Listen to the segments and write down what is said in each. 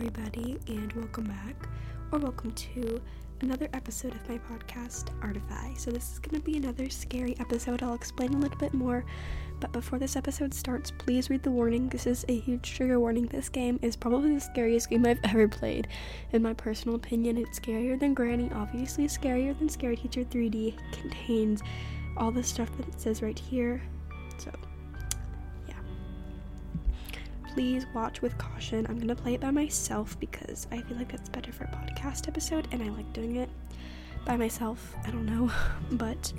everybody, and welcome back, or welcome to another episode of my podcast, Artify. So, this is going to be another scary episode. I'll explain a little bit more, but before this episode starts, please read the warning. This is a huge trigger warning. This game is probably the scariest game I've ever played. In my personal opinion, it's scarier than Granny, obviously, scarier than Scary Teacher 3D, contains all the stuff that it says right here. So, please watch with caution. I'm gonna play it by myself because I feel like that's better for a podcast episode and I like doing it by myself. I don't know. But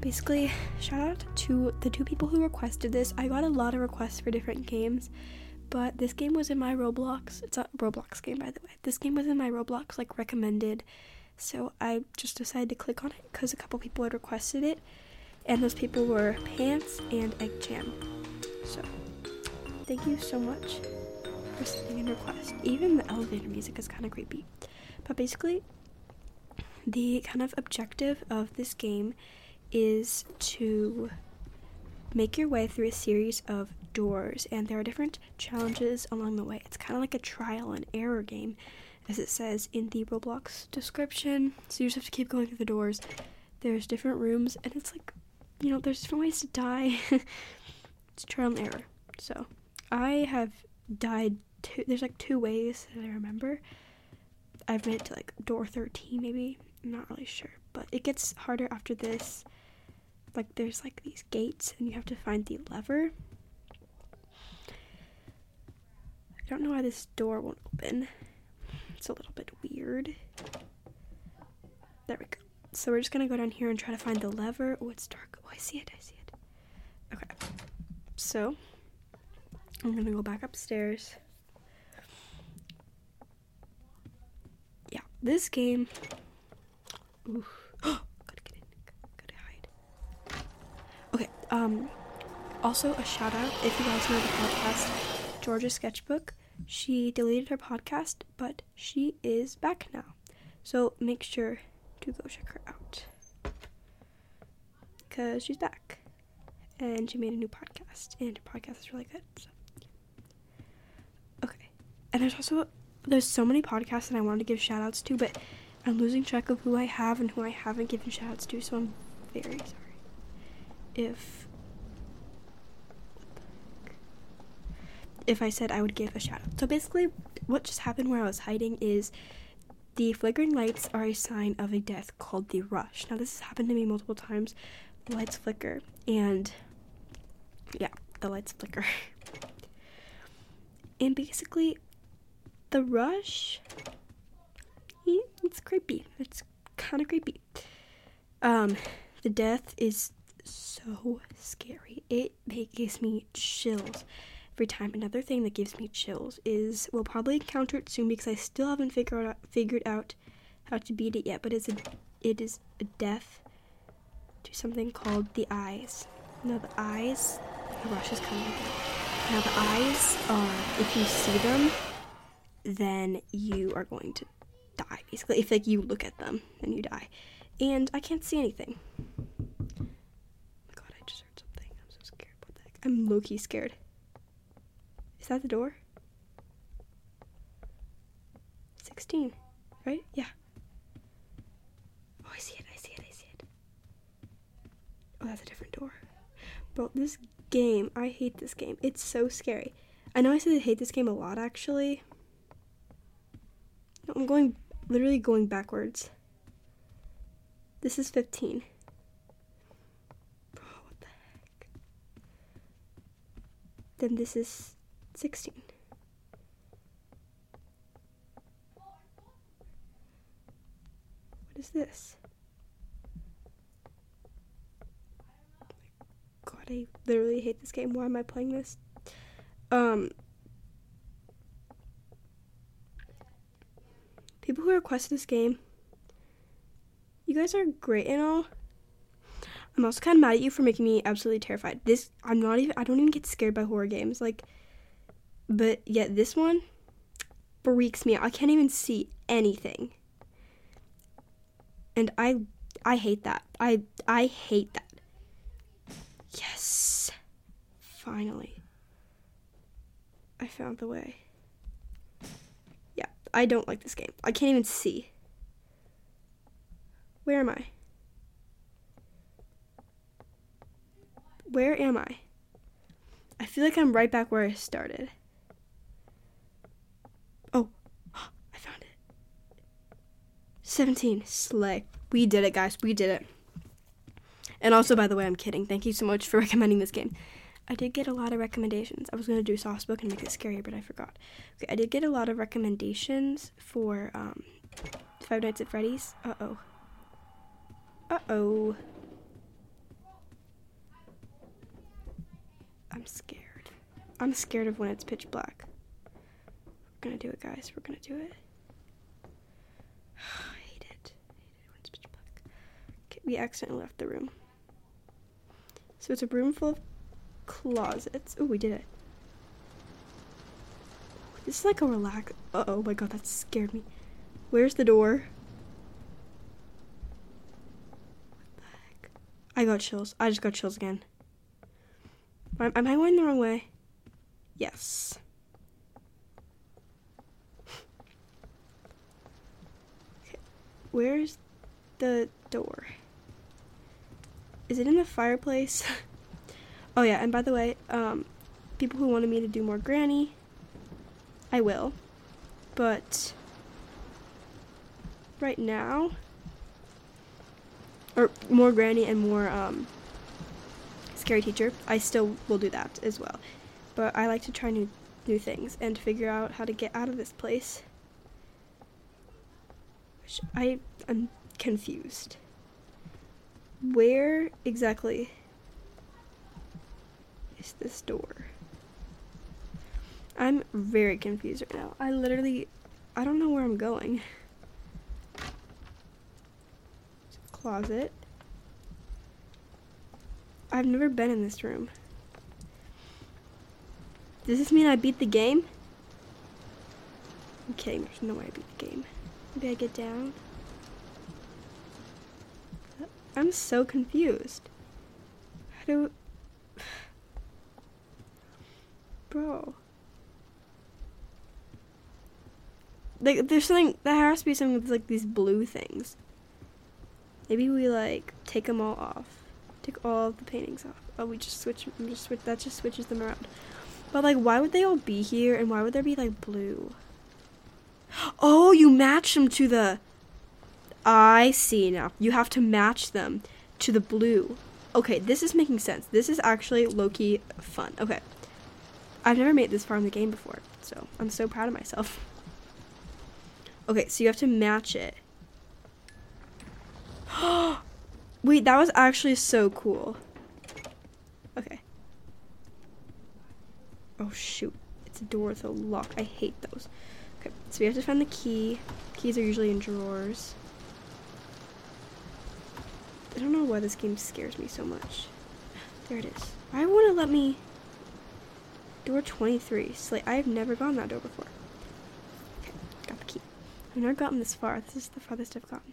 basically, shout out to the two people who requested this. I got a lot of requests for different games, but this game was in my Roblox. It's a Roblox game, by the way. This game was in my Roblox, like recommended. So I just decided to click on it because a couple people had requested it. And those people were Pants and Egg Jam. So thank you so much for sending in request. Even the elevator music is kind of creepy. But basically, the kind of objective of this game is to make your way through a series of doors, and there are different challenges along the way. It's kind of like a trial and error game, as it says in the Roblox description. So you just have to keep going through the doors. There's different rooms, and it's like, you know, there's different ways to die. it's trial and error. So I have died two there's like two ways that I remember. I've made it to like door 13 maybe. I'm not really sure, but it gets harder after this. Like there's like these gates and you have to find the lever. I don't know why this door won't open. It's a little bit weird. There we go. So we're just gonna go down here and try to find the lever. Oh, it's dark. Oh, I see it. I see it. Okay. So I'm gonna go back upstairs. Yeah, this game. Gotta get in. Gotta hide. Okay. Um. Also, a shout out if you guys know the podcast, Georgia Sketchbook. She deleted her podcast, but she is back now. So make sure to go check her out. Because she's back. And she made a new podcast. And her podcast is really good. So and there's also there's so many podcasts that I wanted to give shout outs to, but I'm losing track of who I have and who I haven't given shout outs to, so I'm very sorry. If if I said I would give a shout out. So basically what just happened where I was hiding is the flickering lights are a sign of a death called the rush. Now this has happened to me multiple times. The lights flicker and yeah, the lights flicker. and basically the Rush, it's creepy. It's kind of creepy. Um, the death is so scary. It, it gives me chills every time. Another thing that gives me chills is we'll probably encounter it soon because I still haven't figured out figured out how to beat it yet. But it's a it is a death to something called the eyes. Now the eyes, the rush is coming. Now the eyes are if you see them then you are going to die. Basically, if like you look at them, then you die. And I can't see anything. Oh my god, I just heard something. I'm so scared. What the heck? I'm low key scared. Is that the door? 16, right? Yeah. Oh, I see it. I see it. I see it. Oh, that's a different door. Bro, this game, I hate this game. It's so scary. I know I said I hate this game a lot actually, no, I'm going, literally going backwards. This is 15. Bro, what the heck? Then this is 16. What is this? God, I literally hate this game. Why am I playing this? Um, people who request this game, you guys are great and all. I'm also kind of mad at you for making me absolutely terrified. This, I'm not even, I don't even get scared by horror games. Like, but yet this one freaks me out. I can't even see anything. And I, I hate that. I, I hate that. Yes. Finally. I found the way I don't like this game. I can't even see. Where am I? Where am I? I feel like I'm right back where I started. Oh, I found it. 17. Slay. We did it, guys. We did it. And also, by the way, I'm kidding. Thank you so much for recommending this game. I did get a lot of recommendations. I was going to do Soft Book and make it scarier, but I forgot. Okay, I did get a lot of recommendations for um, Five Nights at Freddy's. Uh oh. Uh oh. I'm scared. I'm scared of when it's pitch black. We're gonna do it, guys. We're gonna do it. I hate it. I hate it when it's pitch black. Okay, we accidentally left the room. So it's a room full of closets. Oh, we did it. This is like a relax. Uh oh, my god, that scared me. Where's the door? What the heck? I got chills. I just got chills again. Am, am I going the wrong way? Yes. okay. Where's the door? Is it in the fireplace? oh yeah, and by the way, um, people who wanted me to do more granny, I will. But right now, or more granny and more um, scary teacher, I still will do that as well. But I like to try new new things and figure out how to get out of this place. Which I am confused. Where exactly is this door? I'm very confused right now. I literally I don't know where I'm going. Closet. I've never been in this room. Does this mean I beat the game? I'm kidding, there's no way I beat the game. Maybe I get down? I'm so confused. How do... Bro. Like, there's something, there has to be something with, like, these blue things. Maybe we, like, take them all off. Take all the paintings off. Oh, we just switch. I'm Just switch. That just switches them around. But like, why would they all be here, and why would there be like blue? Oh, you match them to the. I see now. You have to match them to the blue. Okay, this is making sense. This is actually low key fun. Okay. I've never made this far in the game before, so I'm so proud of myself. Okay, so you have to match it. Wait, that was actually so cool. Okay. Oh shoot. It's a door with a lock. I hate those. Okay, so we have to find the key. Keys are usually in drawers. I don't know why this game scares me so much. There it is. Why won't it let me... Door 23. Slate. I have never gone that door before. Okay, got the key. I've never gotten this far. This is the farthest I've gotten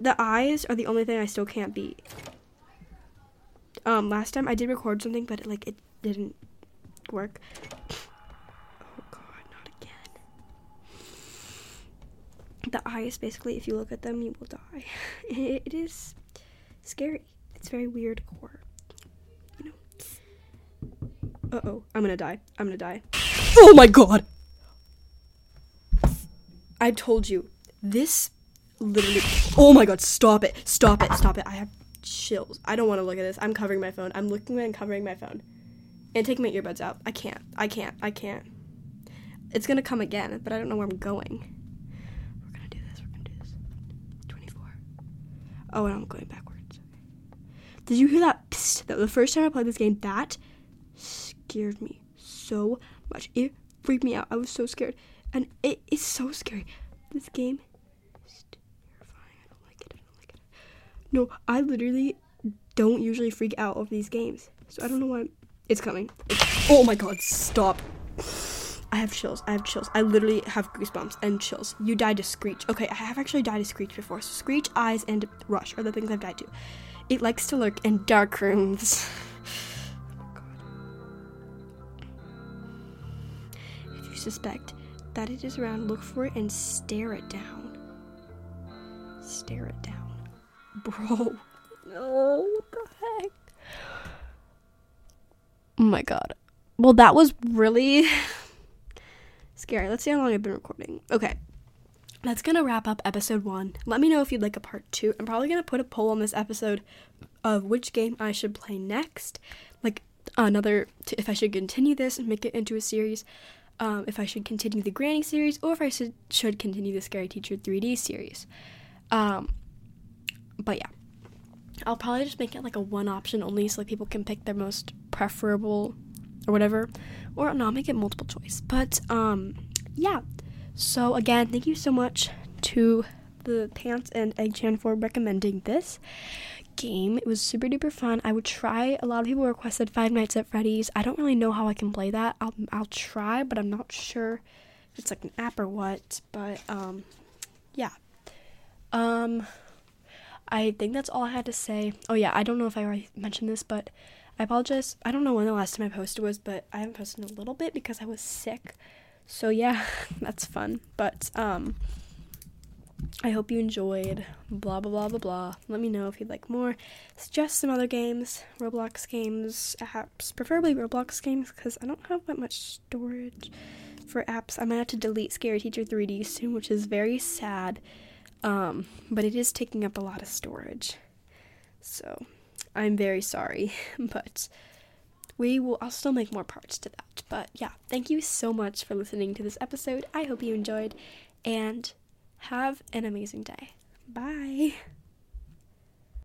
the eyes are the only thing I still can't beat. Um, last time I did record something, but it, like it didn't work. Oh god, not again. The eyes, basically, if you look at them, you will die. it, is scary. It's very weird horror. Uh oh, I'm gonna die. I'm gonna die. Oh my god! I told you, this literally. Oh my god, stop it. Stop it. Stop it. I have chills. I don't want to look at this. I'm covering my phone. I'm looking and covering my phone. And taking my earbuds out. I can't. I can't. I can't. It's gonna come again, but I don't know where I'm going. We're gonna do this. We're gonna do this. 24. Oh, and I'm going backwards. Did you hear that? Psst, the first time I played this game, that scared me so much. It freaked me out. I was so scared. And it is so scary. This game is terrifying. I don't like it. I don't like it. No, I literally don't usually freak out over these games. So I don't know why. It's coming. It's, oh my god, stop. I have chills. I have chills. I literally have goosebumps and chills. You died to Screech. Okay, I have actually died to Screech before. So Screech, Eyes, and Rush are the things I've died to. It likes to lurk in dark rooms. suspect that it is around, look for it and stare it down. Stare it down. Bro. No, what the heck? Oh my god. Well, that was really scary. Let's see how long I've been recording. Okay. That's gonna wrap up episode one. Let me know if you'd like a part two. I'm probably gonna put a poll on this episode of which game I should play next. Like another, t- if I should continue this and make it into a series, um, if I should continue the Granny series, or if I should should continue the Scary Teacher 3D series. Um, but yeah, I'll probably just make it like a one option only, so like people can pick their most preferable or whatever, or no, I'll make it multiple choice. But um, yeah. So again, thank you so much to the Pants and Egg Chan for recommending this game. It was super duper fun. I would try. A lot of people requested Five Nights at Freddy's. I don't really know how I can play that. I'll I'll try, but I'm not sure if it's like an app or what. But um, yeah. Um, I think that's all I had to say. Oh yeah, I don't know if I already mentioned this, but I apologize. I don't know when the last time I posted was, but I haven't posted in a little bit because I was sick. So yeah, that's fun. But um I hope you enjoyed. Blah blah blah blah blah. Let me know if you'd like more. Suggest some other games, Roblox games, apps, preferably Roblox games because I don't have that much storage for apps. I might have to delete Scary Teacher 3D soon, which is very sad. Um, but it is taking up a lot of storage. So, I'm very sorry, but we will I'll still make more parts to that. But yeah, thank you so much for listening to this episode. I hope you enjoyed and have an amazing day. Bye.